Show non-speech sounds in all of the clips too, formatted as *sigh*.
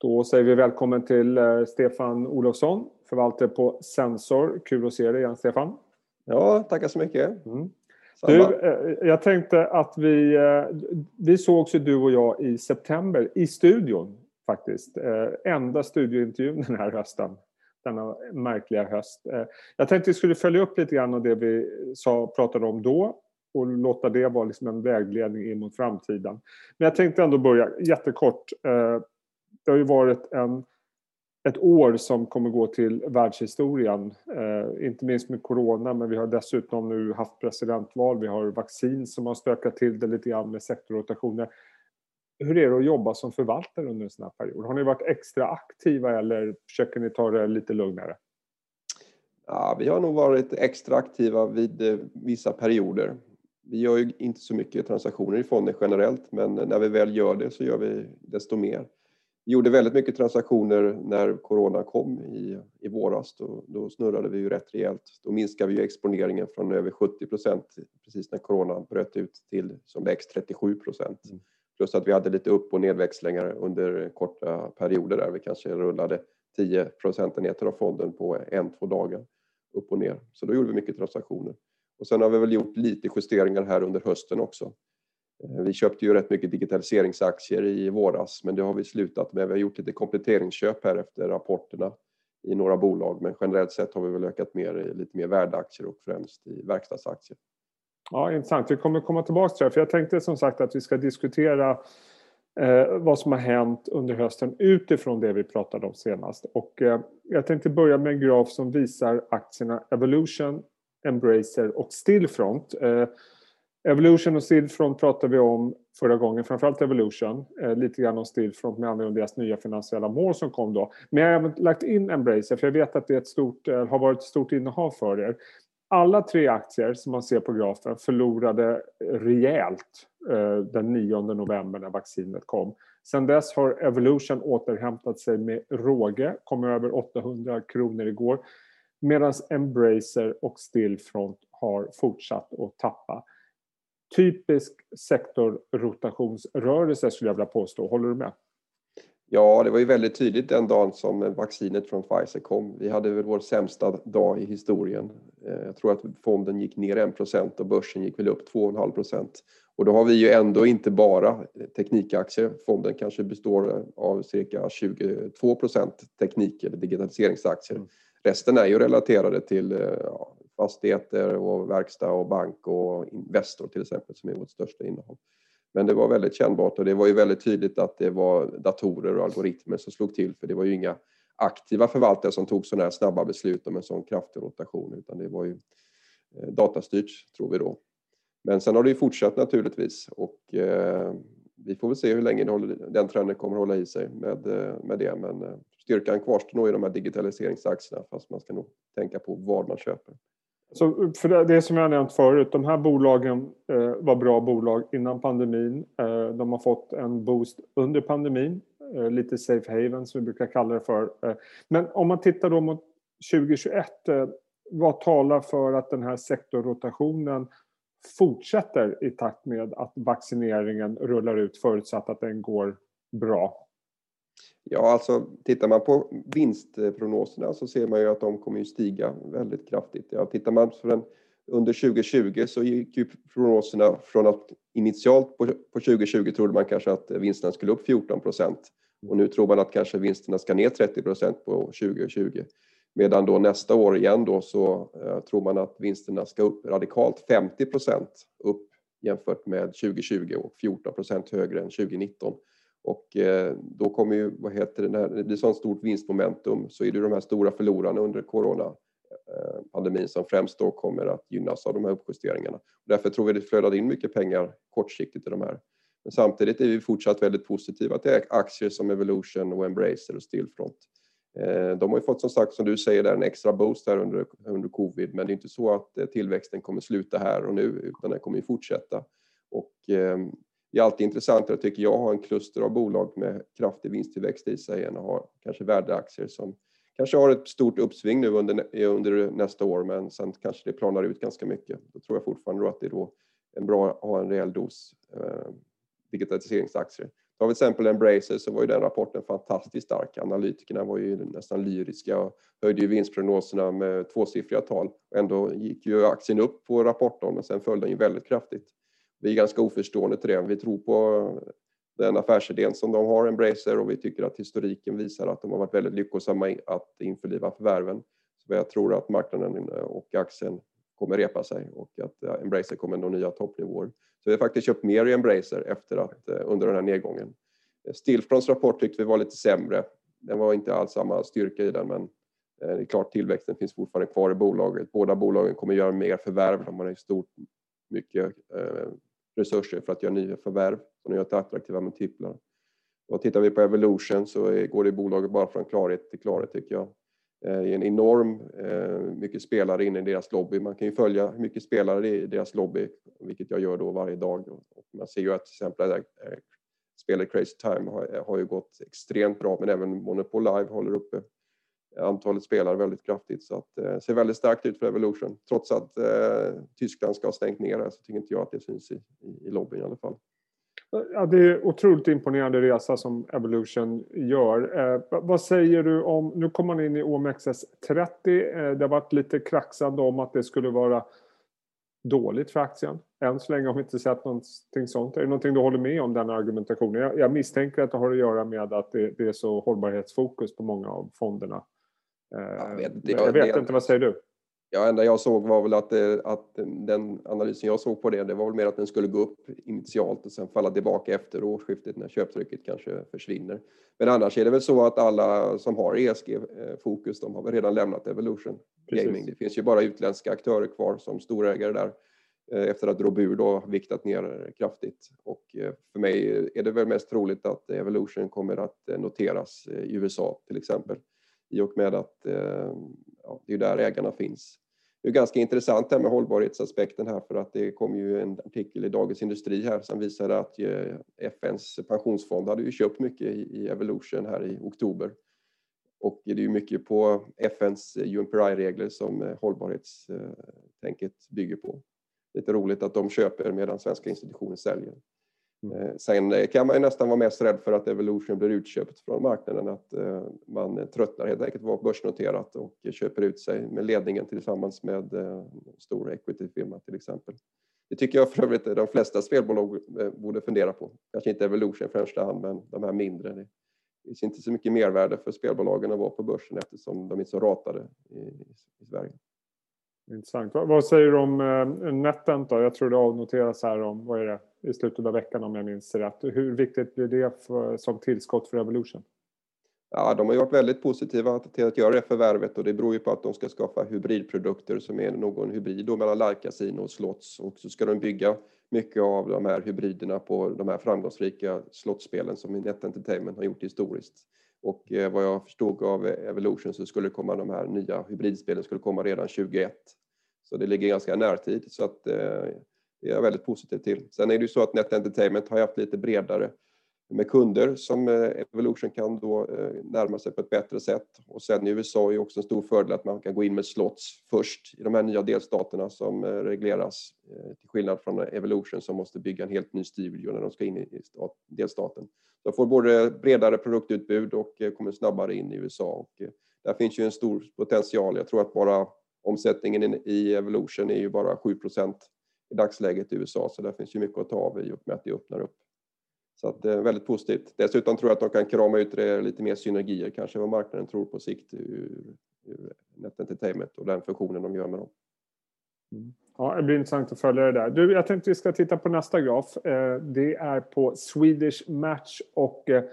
Då säger vi välkommen till eh, Stefan Olofsson, förvaltare på Sensor. Kul att se dig igen Stefan. Ja, tackar så mycket. Mm. Du, eh, jag tänkte att vi, eh, vi sågs ju du och jag i september i studion faktiskt. Enda studiointervjun den här hösten. Denna märkliga höst. Jag tänkte att vi skulle följa upp lite grann av det vi sa, pratade om då och låta det vara liksom en vägledning in mot framtiden. Men jag tänkte ändå börja jättekort det har ju varit en, ett år som kommer gå till världshistorien. Eh, inte minst med corona, men vi har dessutom nu haft presidentval. Vi har vaccin som har stökat till det lite grann med sektorrotationer. Hur är det att jobba som förvaltare under en sån här period? Har ni varit extra aktiva eller försöker ni ta det lite lugnare? Ja, vi har nog varit extra aktiva vid eh, vissa perioder. Vi gör ju inte så mycket transaktioner i fonden generellt, men när vi väl gör det så gör vi desto mer. Vi gjorde väldigt mycket transaktioner när corona kom i, i våras. Då, då snurrade vi ju rätt rejält. Då minskade vi exponeringen från över 70 procent precis när corona bröt ut till som lägst 37 procent. Mm. Plus att vi hade lite upp och nedväxlingar under korta perioder där vi kanske rullade 10 procentenheter av fonden på en, två dagar upp och ner. Så då gjorde vi mycket transaktioner. Och sen har vi väl gjort lite justeringar här under hösten också. Eh, vi köpte ju rätt mycket digitaliseringsaktier i våras men det har vi slutat med. Vi har gjort lite kompletteringsköp här efter rapporterna i några bolag men generellt sett har vi väl ökat mer i lite mer värdeaktier och främst i verkstadsaktier. Ja, intressant. Vi kommer komma tillbaka till det för jag tänkte som sagt att vi ska diskutera eh, vad som har hänt under hösten utifrån det vi pratade om senast. Och, eh, jag tänkte börja med en graf som visar aktierna Evolution, Embracer och Stillfront. Eh, Evolution och Stillfront pratade vi om förra gången, framförallt Evolution. Eh, lite grann om Stillfront med anledning av deras nya finansiella mål som kom då. Men jag har även lagt in Embracer för jag vet att det ett stort, eh, har varit ett stort innehav för er. Alla tre aktier som man ser på grafen förlorade rejält eh, den 9 november när vaccinet kom. Sen dess har Evolution återhämtat sig med råge, kom över 800 kronor igår. Medan Embracer och Stillfront har fortsatt att tappa typisk sektorrotationsrörelse skulle jag vilja påstå. Håller du med? Ja, det var ju väldigt tydligt den dagen som vaccinet från Pfizer kom. Vi hade väl vår sämsta dag i historien. Eh, jag tror att fonden gick ner 1 och börsen gick väl upp 2,5% Och då har vi ju ändå inte bara teknikaktier. Fonden kanske består av cirka 22 teknik eller digitaliseringsaktier. Mm. Resten är ju relaterade till eh, ja, fastigheter och verkstad och bank och Investor till exempel som är vårt största innehav. Men det var väldigt kännbart och det var ju väldigt tydligt att det var datorer och algoritmer som slog till för det var ju inga aktiva förvaltare som tog sådana här snabba beslut om en sån kraftig rotation utan det var ju eh, datastyrt tror vi då. Men sen har det ju fortsatt naturligtvis och eh, vi får väl se hur länge den trenden kommer att hålla i sig med, eh, med det men eh, styrkan kvarstår nog i de här digitaliseringsaktierna fast man ska nog tänka på vad man köper. Så för det, det som jag nämnt förut, de här bolagen eh, var bra bolag innan pandemin. Eh, de har fått en boost under pandemin, eh, lite safe haven som vi brukar kalla det för. Eh, men om man tittar då mot 2021, eh, vad talar för att den här sektorrotationen fortsätter i takt med att vaccineringen rullar ut förutsatt att den går bra? Ja, alltså tittar man på vinstprognoserna så ser man ju att de kommer att stiga väldigt kraftigt. Ja, tittar man på den, under 2020 så gick ju prognoserna från att initialt på, på 2020 trodde man kanske att vinsterna skulle upp 14 procent och nu tror man att kanske vinsterna ska ner 30 procent på 2020. Medan då nästa år igen då så eh, tror man att vinsterna ska upp radikalt 50 procent upp jämfört med 2020 och 14 procent högre än 2019. Och eh, då kommer ju, vad heter det, när det blir sånt stort vinstmomentum så är det de här stora förlorarna under coronapandemin eh, som främst då kommer att gynnas av de här uppjusteringarna. Därför tror vi det flödade in mycket pengar kortsiktigt i de här. Men samtidigt är vi fortsatt väldigt positiva till aktier som Evolution och Embracer och Stillfront. Eh, de har ju fått som sagt, som du säger, där en extra boost här under, under covid men det är inte så att eh, tillväxten kommer sluta här och nu utan den kommer ju fortsätta. Och ehm, det är alltid intressantare tycker jag att ha en kluster av bolag med kraftig vinsttillväxt i sig än att ha kanske värdeaktier som kanske har ett stort uppsving nu under, eh, under nästa år men sen kanske det planar ut ganska mycket. Då tror jag fortfarande att det är då en bra att ha en rejäl dos eh, digitaliseringsaktier. Tar vi till exempel Embracer så var ju den rapporten fantastiskt stark. Analytikerna var ju nästan lyriska och höjde ju vinstprognoserna med tvåsiffriga tal. Ändå gick ju aktien upp på rapporten men sen föll den ju väldigt kraftigt. Vi är ganska oförstående till det. Vi tror på den affärsidén som de har, Embracer, och vi tycker att historiken visar att de har varit väldigt lyckosamma att införliva förvärven. Så jag tror att marknaden och aktien kommer repa sig och att Embracer kommer nå nya toppnivåer. Så vi har faktiskt köpt mer i Embracer efter att, eh, under den här nedgången. Stillfronts rapport tyckte vi var lite sämre. Den var inte alls samma styrka i den, men eh, det är klart tillväxten finns fortfarande kvar i bolaget. Båda bolagen kommer göra mer förvärv. De har stort mycket eh, resurser för att göra nya förvärv som gör det attraktiva multiplar. Och tittar vi på Evolution så går det bolaget bara från klarhet till klarhet tycker jag. Eh, det är en enorm eh, mycket spelare inne i deras lobby. Man kan ju följa hur mycket spelare det är i deras lobby, vilket jag gör då varje dag. Och man ser ju att till exempel eh, spelet Crazy Time har ju gått extremt bra, men även Monopol Live håller uppe antalet spelare väldigt kraftigt. Så att det ser väldigt starkt ut för Evolution. Trots att eh, Tyskland ska ha stängt ner så tycker inte jag att det syns i lobbyn i alla fall. Ja, det är otroligt imponerande resa som Evolution gör. Eh, vad säger du om, nu kommer man in i OMXS30. Eh, det har varit lite kraxande om att det skulle vara dåligt för aktien. Än så länge har vi inte sett någonting sånt. Är det någonting du håller med om den argumentationen? Jag, jag misstänker att det har att göra med att det, det är så hållbarhetsfokus på många av fonderna. Jag vet, jag, jag vet inte, vad säger du? Ja, enda jag såg var väl att, det, att den analysen jag såg på det, det var väl mer att den skulle gå upp initialt och sen falla tillbaka efter årsskiftet när köptrycket kanske försvinner. Men annars är det väl så att alla som har ESG-fokus, de har väl redan lämnat Evolution Precis. Gaming. Det finns ju bara utländska aktörer kvar som storägare där efter att Robur då viktat ner kraftigt. Och för mig är det väl mest troligt att Evolution kommer att noteras i USA till exempel i och med att eh, ja, det är där ägarna finns. Det är ganska intressant det här med hållbarhetsaspekten här för att det kom ju en artikel i Dagens Industri här som visade att eh, FNs pensionsfond hade ju köpt mycket i Evolution här i oktober. Och det är ju mycket på FNs UNPRI-regler som eh, hållbarhetstänket bygger på. Lite roligt att de köper medan svenska institutioner säljer. Mm. Sen kan man ju nästan vara mest rädd för att Evolution blir utköpt från marknaden, att man tröttnar helt enkelt vara börsnoterat och köper ut sig med ledningen tillsammans med stor equity-firma till exempel. Det tycker jag för övrigt de flesta spelbolag borde fundera på. Kanske inte Evolution i första hand, men de här mindre. Det finns inte så mycket mervärde för spelbolagen att vara på börsen eftersom de är så ratade i, Sverige. Intressant. Vad säger du om eh, NetEnt då? Jag tror det avnoteras här om, vad är det, i slutet av veckan om jag minns rätt. Hur viktigt blir det för, som tillskott för Evolution? Ja, de har varit väldigt positiva till att göra det förvärvet och det beror ju på att de ska skapa hybridprodukter som är någon hybrid då mellan live casino och slots och så ska de bygga mycket av de här hybriderna på de här framgångsrika slottspelen som Net Entertainment har gjort historiskt. Och eh, vad jag förstod av Evolution så skulle komma de här nya hybridspelen skulle komma redan 2021. Så det ligger ganska närtid så att eh, det är jag väldigt positiv till. Sen är det ju så att Net Entertainment har haft lite bredare med kunder som eh, Evolution kan då eh, närma sig på ett bättre sätt. Och sen i USA är också en stor fördel att man kan gå in med slots först i de här nya delstaterna som eh, regleras till skillnad från Evolution som måste bygga en helt ny studio när de ska in i delstaten. De får både bredare produktutbud och kommer snabbare in i USA. Och där finns ju en stor potential. Jag tror att bara omsättningen i Evolution är ju bara 7 i dagsläget i USA, så där finns ju mycket att ta av i och med att det öppnar upp. Så att det är väldigt positivt. Dessutom tror jag att de kan krama ut lite mer synergier kanske vad marknaden tror på sikt ur, ur Net Entertainment och den funktionen de gör med dem. Mm. Ja, det blir intressant att följa det där. Du, jag tänkte vi ska titta på nästa graf. Eh, det är på Swedish Match och eh,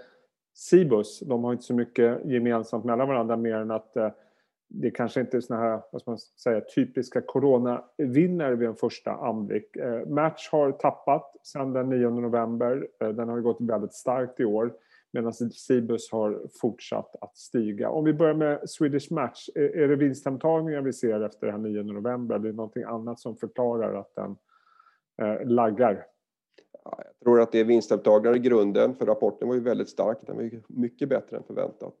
Cibus. De har inte så mycket gemensamt mellan varandra mer än att det kanske inte är såna här, vad ska man säga, typiska coronavinnare vid en första anblick. Eh, Match har tappat sedan den 9 november. Eh, den har gått väldigt starkt i år medan Cibus har fortsatt att stiga. Om vi börjar med Swedish Match, är det vinsthemtagningar vi ser efter den 9 november eller är det någonting annat som förklarar att den eh, laggar? Jag tror att det är vinsthemtagningar i grunden, för rapporten var ju väldigt stark. Den var ju mycket bättre än förväntat.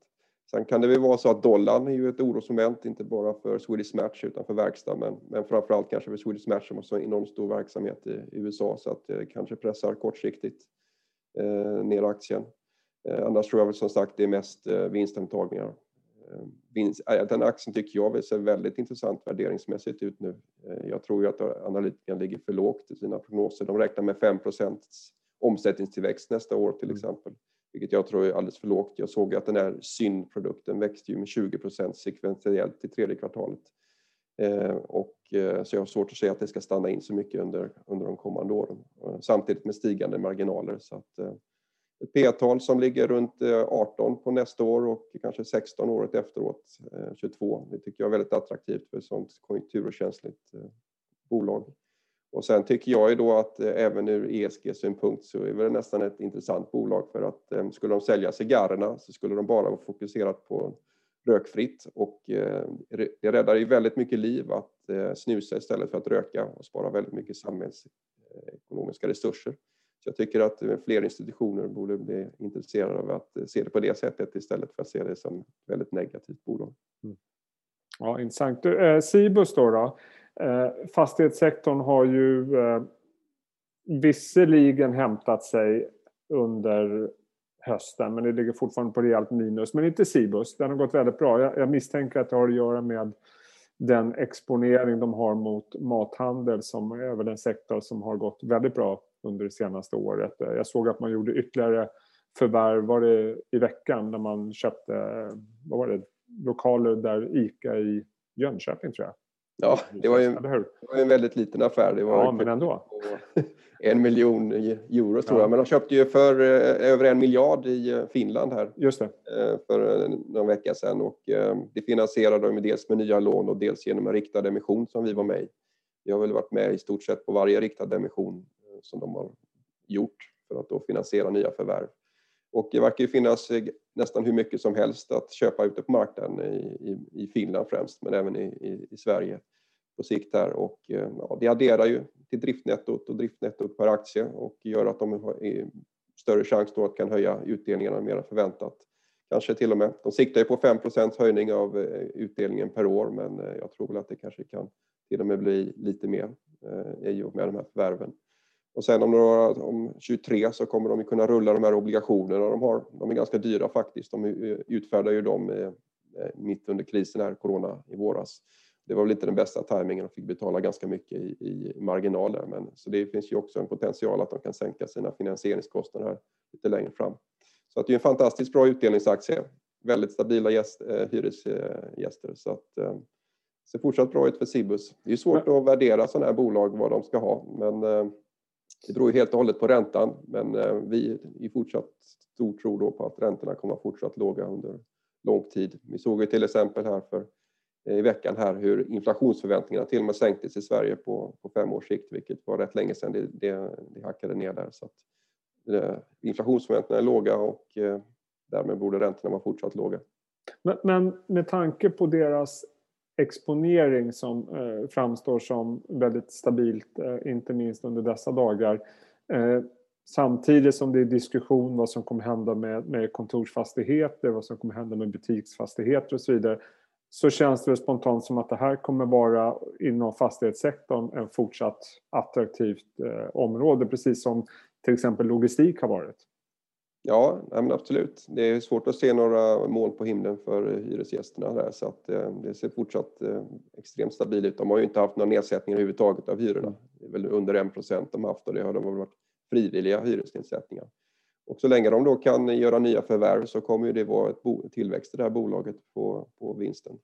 Sen kan det väl vara så att dollarn är ju ett orosmoment, inte bara för Swedish Match utan för verkstad, men, men framförallt kanske för Swedish Match som har så enormt stor verksamhet i USA så att det kanske pressar kortsiktigt. ner aktien. Annars tror jag väl som sagt det är mest vinsthemtagningar. Den aktien tycker jag ser väldigt intressant värderingsmässigt ut nu. Jag tror ju att analytikerna ligger för lågt i sina prognoser. De räknar med 5% omsättningstillväxt nästa år till mm. Vilket jag tror är alldeles för lågt. Jag såg att den här SYN-produkten växte ju med 20 sekventiellt i tredje kvartalet. Eh, och, eh, så jag har svårt att se att det ska stanna in så mycket under, under de kommande åren. Eh, samtidigt med stigande marginaler. Så att, eh, ett P-tal som ligger runt eh, 18 på nästa år och kanske 16 året efteråt, eh, 22. Det tycker jag är väldigt attraktivt för ett sådant konjunkturkänsligt bolag. Och sen tycker jag ju då att eh, även ur ESG-synpunkt så är det nästan ett intressant bolag för att eh, skulle de sälja cigarrerna så skulle de bara vara fokuserat på rökfritt och eh, det räddar ju väldigt mycket liv att snusa istället för att röka och spara väldigt mycket samhällsekonomiska resurser. Så jag tycker att fler institutioner borde bli intresserade av att se det på det sättet istället för att se det som ett väldigt negativt bolag. Mm. Ja, intressant. Eh, Cibus då, då? Eh, fastighetssektorn har ju eh, visserligen hämtat sig under hösten men det ligger fortfarande på rejält minus. Men inte Cibus, den har gått väldigt bra. Jag, jag misstänker att det har att göra med den exponering de har mot mathandel som är väl en sektor som har gått väldigt bra under det senaste året. Eh, jag såg att man gjorde ytterligare förvärv var det i veckan när man köpte vad var det, lokaler där ICA i Jönköping tror jag. Ja, det var ju en, det var en väldigt liten affär. Det var ja, men ändå. en miljon euro tror ja. jag. Men de köpte ju för eh, över en miljard i eh, Finland här. Just det. Eh, för någon vecka sedan. Och det finansierade de dels med nya lån och dels genom en riktad emission som vi var med i. Vi har väl varit med i stort sett på varje riktad emission som de har gjort för att då finansiera nya förvärv. Och det verkar ju finnas nästan hur mycket som helst att köpa ute på marknaden i, i, i Finland främst, men även i, i, i Sverige på sikt här. Och, eh, ja, det adderar ju till driftnettot och driftnettot per aktie och gör att de har eh, större chans då att kan höja utdelningarna mer än förväntat. Kanske till och med. De siktar ju på 5% höjning av eh, utdelningen per år men jag tror väl att det kanske kan till och med bli lite mer eh, i och med de här förvärven. Och sen om, några, om 23 så kommer de kunna rulla de här obligationerna de har. De är ganska dyra faktiskt. De utfärdar ju dem mitt under krisen här, corona, i våras det var väl inte den bästa tajmingen och fick betala ganska mycket i, i marginaler. Men, så det finns ju också en potential att de kan sänka sina finansieringskostnader lite längre fram. Så att det är en fantastiskt bra utdelningsaktie. Väldigt stabila gäst, eh, hyresgäster. Så att, eh, ser fortsatt bra ut för Cibus. Det är svårt att värdera sådana här bolag, vad de ska ha. Men eh, det beror ju helt och hållet på räntan. Men eh, vi är fortsatt stor tro då på att räntorna kommer att fortsatt låga under lång tid. Vi såg ju till exempel här för eh, i veckan här hur inflationsförväntningarna till och med sänktes i Sverige på, på fem års sikt, vilket var rätt länge sedan det, det, det hackade ner där. Så att, det, inflationsförväntningarna är låga och eh, därmed borde räntorna vara fortsatt låga. Men, men med tanke på deras exponering som eh, framstår som väldigt stabilt, eh, inte minst under dessa dagar. Eh, samtidigt som det är diskussion vad som kommer hända med, med kontorsfastigheter, vad som kommer hända med butiksfastigheter och så vidare så känns det spontant som att det här kommer vara inom fastighetssektorn en fortsatt attraktivt eh, område, precis som till exempel logistik har varit. Ja, men absolut. Det är svårt att se några moln på himlen för hyresgästerna där så att eh, det ser fortsatt eh, extremt stabilt ut. De har ju inte haft några nedsättningar överhuvudtaget av hyrorna. Det är väl under 1 procent de har haft och det har de varit frivilliga hyresnedsättningar. Och så länge de då kan göra nya förvärv så kommer det vara ett tillväxt i det här bolaget på, på vinsten.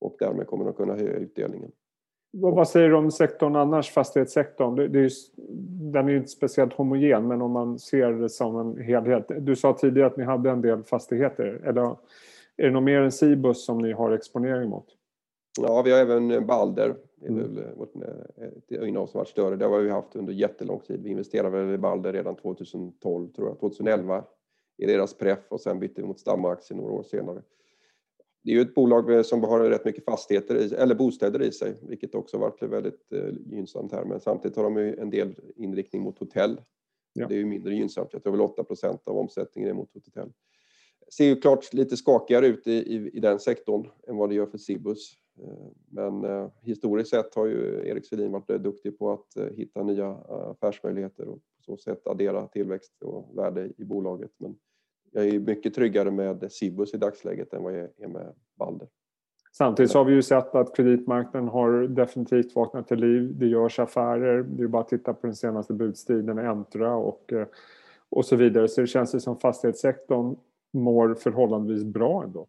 Och därmed kommer de kunna höja utdelningen. Vad säger du om sektorn annars, fastighetssektorn? Det, det är ju, den är ju inte speciellt homogen men om man ser det som en helhet. Du sa tidigare att ni hade en del fastigheter. Eller är det något mer än Cibus som ni har exponering mot? Ja, vi har även Balder. Det är mm. väl vårt eh, innehav som varit större. Det har vi haft under jättelång tid. Vi investerade väl i Balder redan 2012, tror jag. 2011 i deras pref och sen bytte vi mot stamaktie några år senare. Det är ju ett bolag som har rätt mycket fastigheter, i, eller bostäder i sig, vilket också varit väldigt eh, gynnsamt här. Men samtidigt har de ju en del inriktning mot hotell. Ja. Det är ju mindre gynnsamt. Jag tror väl 8% av omsättningen är mot hotell. Ser ju klart lite skakigare ut i, i, i den sektorn än vad det gör för Cibus. Eh, men eh, historiskt sett har ju Erik Selin varit duktig på att eh, hitta nya affärsmöjligheter och på så sätt addera tillväxt och värde i bolaget. Men jag är mycket tryggare med Cibus i dagsläget än vad jag är med Balder. Samtidigt så har vi ju sett att kreditmarknaden har definitivt vaknat till liv. Det görs affärer. Det är bara att titta på den senaste budstiden Entra och, eh, och så vidare. Så det känns ju som fastighetssektorn mår förhållandevis bra ändå.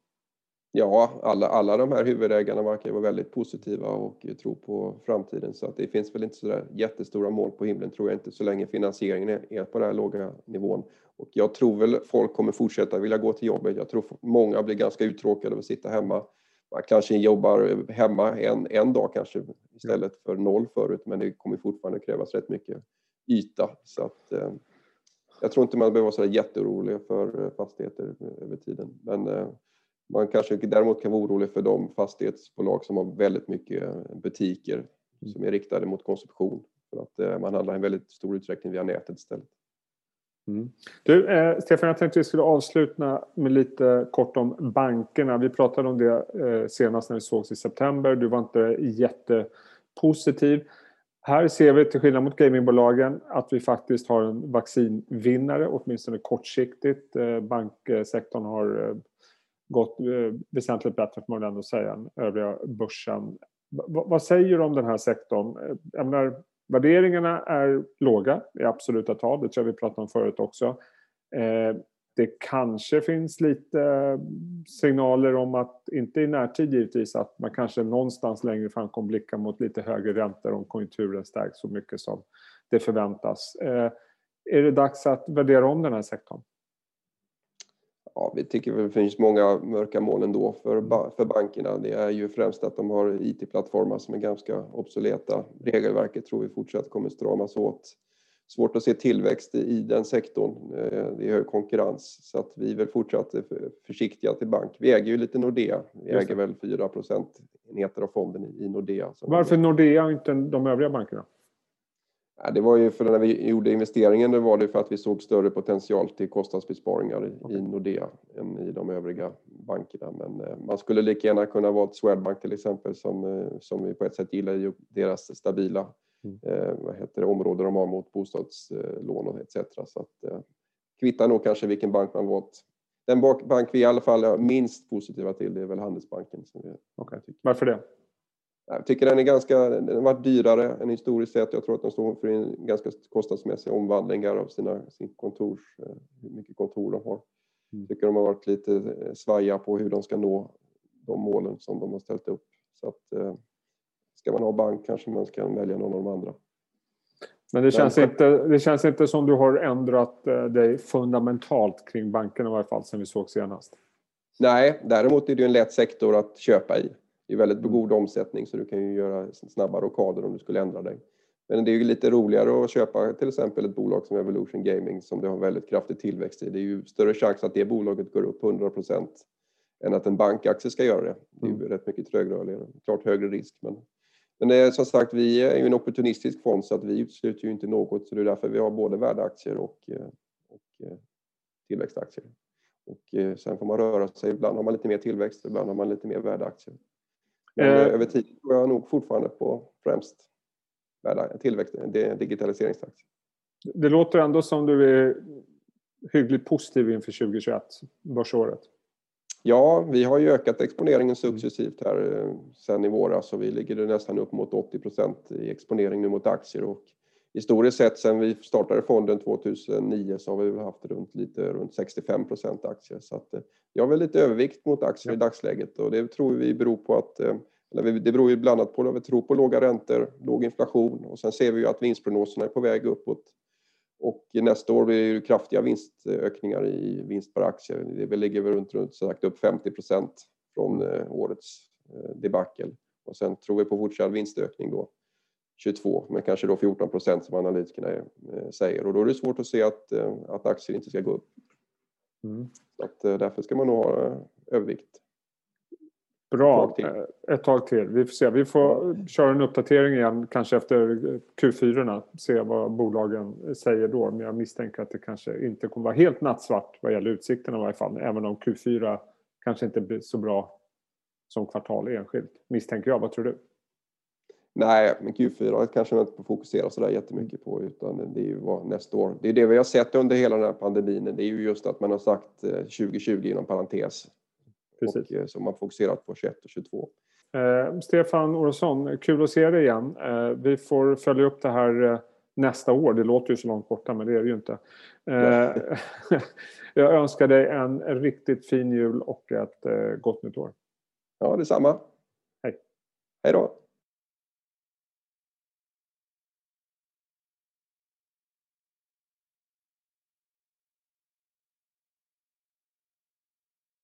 Ja, alla, alla de här huvudägarna verkar vara väldigt positiva och tro på framtiden. Så att det finns väl inte så jättestora mål på himlen tror jag inte så länge finansieringen är på den här låga nivån. Och jag tror väl folk kommer fortsätta vilja gå till jobbet. Jag tror många blir ganska uttråkade av att sitta hemma. Man kanske jobbar hemma en, en dag kanske istället för noll förut men det kommer fortfarande krävas rätt mycket yta. Så att, eh, jag tror inte man behöver vara så jätteorolig för eh, fastigheter över tiden. Men eh, man kanske däremot kan vara orolig för de fastighetsbolag som har väldigt mycket butiker mm. som är riktade mot konsumtion. För att eh, man handlar i väldigt stor utsträckning via nätet istället. Mm. Du, eh, Stefan, jag tänkte att vi skulle avsluta med lite kort om bankerna. Vi pratade om det eh, senast när vi sågs i september. Du var inte jättepositiv. Här ser vi till skillnad mot gamingbolagen att vi faktiskt har en vaccinvinnare, åtminstone kortsiktigt. Eh, banksektorn har eh, gått eh, väsentligt bättre får man ändå säga än övriga börsen. vad säger du om den här sektorn? Eh, jag menar, värderingarna är låga i absoluta tal, det tror jag vi pratade om förut också. Eh, det kanske finns lite eh, signaler om att, inte i närtid givetvis, att man kanske någonstans längre fram kommer blicka mot lite högre räntor om konjunkturen stärks så mycket som det förväntas. Eh, är det dags att värdera om den här sektorn? Ja, vi tycker väl det finns många mörka moln ändå för, för bankerna. Det är ju främst att de har IT-plattformar som är ganska obsoleta. Regelverket tror vi fortsatt kommer stramas åt. Svårt att se tillväxt i den sektorn. Eh, det är hög konkurrens så att vi är väl fortsatt försiktiga till bank. Vi äger ju lite Nordea. Vi äger väl 4 procentenheter av fonden i Nordea. Varför Nordea och inte de övriga bankerna? Det var ju för när vi gjorde investeringen det var det för att vi såg större potential till kostnadsbesparingar i, okay. i Nordea än i de övriga bankerna. Men eh, man skulle lika gärna kunna vara ett Swedbank till exempel som, eh, som vi på ett sätt gillar ju deras stabila mm. eh, vad heter det, områden de har mot bostadslån och etc. Så att, eh, kvittar nog kanske vilken bank man valt. Den bank vi i alla fall är minst positiva till det är väl Handelsbanken. Som vi okay. Varför det? Jag tycker den är ganska, den har varit dyrare än historiskt sett. Jag tror att de står för en ganska kostnadsmässig omvandlingar av sina sin kontors, eh, hur mycket kontor de har. Jag mm. tycker de har varit lite eh, svaja på hur de ska nå de målen som de har ställt upp. Så att, eh, ska man ha bank kanske man ska välja någon av de andra. Men det känns, inte, det känns inte som du har ändrat dig fundamentalt kring bankerna i varje fall sen vi såg senast? Nej, däremot är det en lätt sektor att köpa i. Det är väldigt god omsättning så du kan ju göra snabba rockader om du skulle ändra dig. Men det är ju lite roligare att köpa till exempel ett bolag som Evolution Gaming som det har väldigt kraftig tillväxt i. Det är ju större chans att det bolaget går upp 100% än att en bankaktie ska göra det. Det är ju mm. rätt mycket trögrörligare, klart högre risk. Men, men det är, som sagt, vi är ju en opportunistisk fond så att vi utesluter ju inte något så det är därför vi har både värdeaktier och, eh, och eh, tillväxtaktier. Och eh, sen får man röra sig, ibland har man lite mer tillväxt, ibland har man lite mer värdeaktier. Men eh, över tid tror jag nog fortfarande på främst tillväxt, digitaliseringstakt. Det låter ändå som du är hyggligt positiv inför 2021, börsåret. Ja, vi har ju ökat exponeringen successivt här eh, sen i våras så vi ligger nästan upp mot 80 procent i exponering nu mot aktier och historiskt sett sen vi startade fonden 2009 så har vi haft runt, lite, runt 65 procent aktier. Så att, jag har väl lite övervikt mot aktier ja. i dagsläget och det tror vi beror på att eh, eller det beror ju bland annat på att vi tror på låga räntor, låg inflation och sen ser vi ju att vinstprognoserna är på väg uppåt. Och nästa år blir det kraftiga vinstökningar i vinst per aktie. Det ligger väl runt, runt sagt upp 50 procent från eh, årets debacle. Och sen tror vi på fortsatt vinstökning då 22, men kanske då 14 procent som analytikerna eh, säger. Och då är det svårt att se att, eh, att aktier inte ska gå upp. Mm. Så att, eh, därför ska man nog ha övervikt. Bra, ett tag, till. Vi får se. Vi får köra en uppdatering igen, kanske efter Q4. Se vad bolagen säger då. Men jag misstänker att det kanske inte kommer vara helt nattsvart vad gäller utsikterna i varje fall. Även om Q4 kanske inte blir så bra som kvartal enskilt. Misstänker jag. Vad tror du? Nej, men Q4 kanske man inte får fokusera så där jättemycket på utan det är ju vad nästa år. Det är det vi har sett under hela den här pandemin. Det är ju just att man har sagt 2020 inom parentes. Precis. Och, så man fokuserat på 21 och 22. Eh, Stefan Olsson, kul att se dig igen. Eh, vi får följa upp det här eh, nästa år. Det låter ju så långt borta men det är det ju inte. *laughs* Eh, *laughs* jag önskar dig en riktigt fin jul och ett eh, gott nytt år. Ja, detsamma. Hej. Hej då.